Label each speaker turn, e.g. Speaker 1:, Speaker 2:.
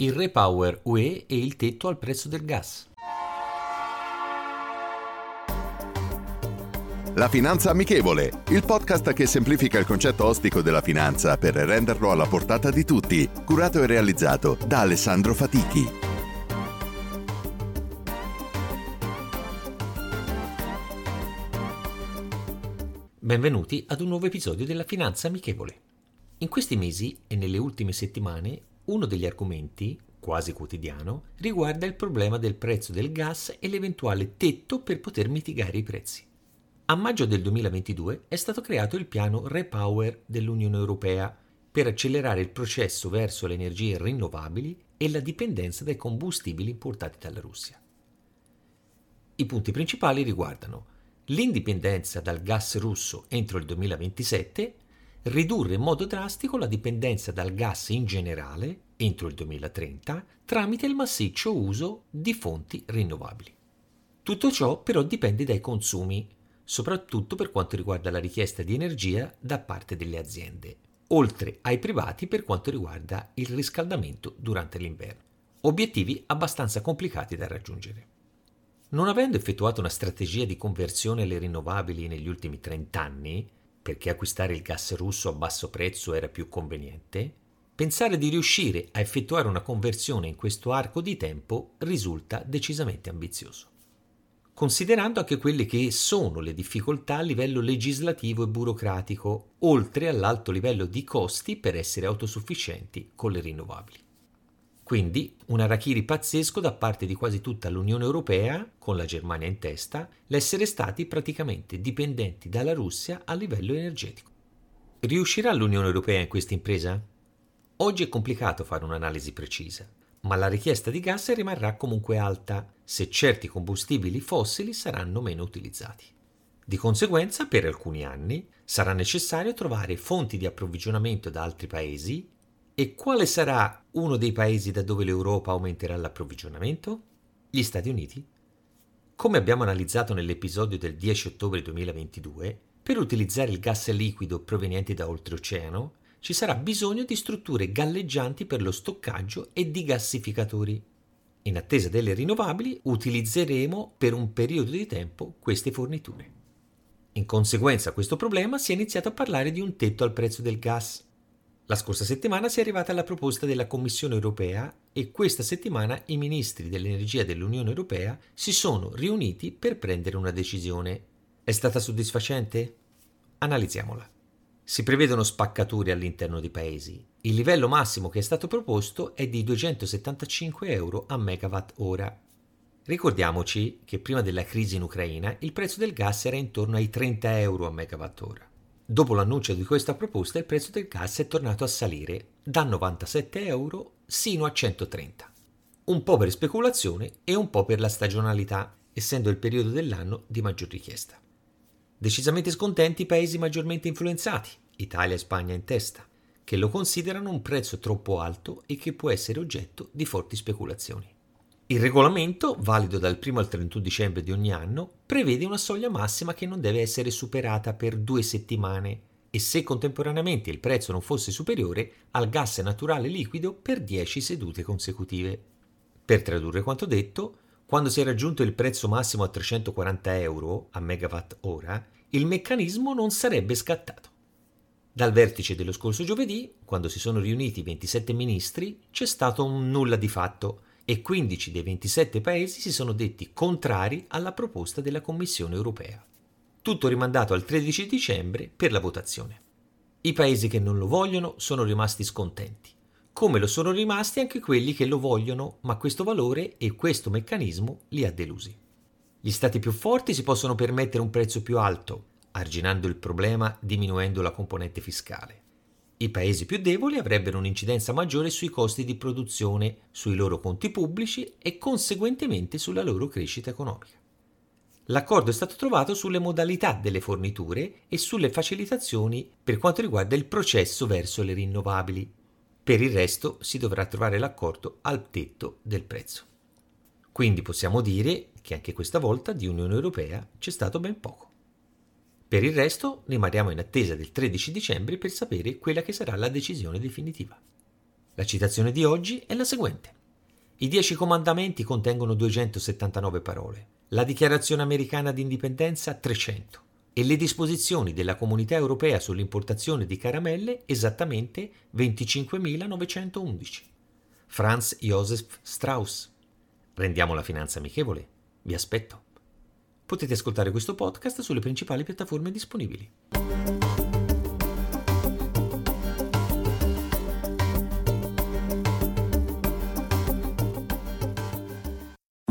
Speaker 1: Il Repower UE e il tetto al prezzo del gas.
Speaker 2: La Finanza Amichevole, il podcast che semplifica il concetto ostico della finanza per renderlo alla portata di tutti, curato e realizzato da Alessandro Fatichi.
Speaker 1: Benvenuti ad un nuovo episodio della Finanza Amichevole. In questi mesi e nelle ultime settimane uno degli argomenti, quasi quotidiano, riguarda il problema del prezzo del gas e l'eventuale tetto per poter mitigare i prezzi. A maggio del 2022 è stato creato il piano Repower dell'Unione Europea per accelerare il processo verso le energie rinnovabili e la dipendenza dai combustibili importati dalla Russia. I punti principali riguardano l'indipendenza dal gas russo entro il 2027 ridurre in modo drastico la dipendenza dal gas in generale entro il 2030 tramite il massiccio uso di fonti rinnovabili. Tutto ciò però dipende dai consumi, soprattutto per quanto riguarda la richiesta di energia da parte delle aziende, oltre ai privati per quanto riguarda il riscaldamento durante l'inverno. Obiettivi abbastanza complicati da raggiungere. Non avendo effettuato una strategia di conversione alle rinnovabili negli ultimi 30 anni, perché acquistare il gas russo a basso prezzo era più conveniente, pensare di riuscire a effettuare una conversione in questo arco di tempo risulta decisamente ambizioso. Considerando anche quelle che sono le difficoltà a livello legislativo e burocratico, oltre all'alto livello di costi per essere autosufficienti con le rinnovabili. Quindi un arachiri pazzesco da parte di quasi tutta l'Unione Europea, con la Germania in testa, l'essere stati praticamente dipendenti dalla Russia a livello energetico. Riuscirà l'Unione Europea in questa impresa? Oggi è complicato fare un'analisi precisa, ma la richiesta di gas rimarrà comunque alta se certi combustibili fossili saranno meno utilizzati. Di conseguenza, per alcuni anni sarà necessario trovare fonti di approvvigionamento da altri paesi e quale sarà uno dei paesi da dove l'Europa aumenterà l'approvvigionamento? Gli Stati Uniti? Come abbiamo analizzato nell'episodio del 10 ottobre 2022, per utilizzare il gas liquido proveniente da oltreoceano ci sarà bisogno di strutture galleggianti per lo stoccaggio e di gassificatori. In attesa delle rinnovabili utilizzeremo per un periodo di tempo queste forniture. In conseguenza a questo problema si è iniziato a parlare di un tetto al prezzo del gas la scorsa settimana si è arrivata alla proposta della Commissione europea e questa settimana i ministri dell'energia dell'Unione europea si sono riuniti per prendere una decisione. È stata soddisfacente? Analizziamola. Si prevedono spaccature all'interno dei paesi. Il livello massimo che è stato proposto è di 275 euro a megawatt ora. Ricordiamoci che prima della crisi in Ucraina il prezzo del gas era intorno ai 30 euro a megawatt ora. Dopo l'annuncio di questa proposta il prezzo del gas è tornato a salire da 97 euro sino a 130. Un po' per speculazione e un po' per la stagionalità, essendo il periodo dell'anno di maggior richiesta. Decisamente scontenti i paesi maggiormente influenzati, Italia e Spagna in testa, che lo considerano un prezzo troppo alto e che può essere oggetto di forti speculazioni. Il regolamento, valido dal 1 al 31 dicembre di ogni anno, prevede una soglia massima che non deve essere superata per due settimane e se contemporaneamente il prezzo non fosse superiore al gas naturale liquido per 10 sedute consecutive. Per tradurre quanto detto, quando si è raggiunto il prezzo massimo a 340 euro a megawatt ora, il meccanismo non sarebbe scattato. Dal vertice dello scorso giovedì, quando si sono riuniti i 27 ministri, c'è stato un nulla di fatto e 15 dei 27 paesi si sono detti contrari alla proposta della Commissione europea. Tutto rimandato al 13 dicembre per la votazione. I paesi che non lo vogliono sono rimasti scontenti, come lo sono rimasti anche quelli che lo vogliono, ma questo valore e questo meccanismo li ha delusi. Gli stati più forti si possono permettere un prezzo più alto, arginando il problema diminuendo la componente fiscale. I paesi più deboli avrebbero un'incidenza maggiore sui costi di produzione, sui loro conti pubblici e conseguentemente sulla loro crescita economica. L'accordo è stato trovato sulle modalità delle forniture e sulle facilitazioni per quanto riguarda il processo verso le rinnovabili. Per il resto si dovrà trovare l'accordo al tetto del prezzo. Quindi possiamo dire che anche questa volta di Unione Europea c'è stato ben poco. Per il resto rimaniamo in attesa del 13 dicembre per sapere quella che sarà la decisione definitiva. La citazione di oggi è la seguente. I Dieci Comandamenti contengono 279 parole, la Dichiarazione americana di indipendenza 300 e le disposizioni della Comunità europea sull'importazione di caramelle esattamente 25.911. Franz Josef Strauss. Rendiamo la finanza amichevole. Vi aspetto. Potete ascoltare questo podcast sulle principali piattaforme disponibili.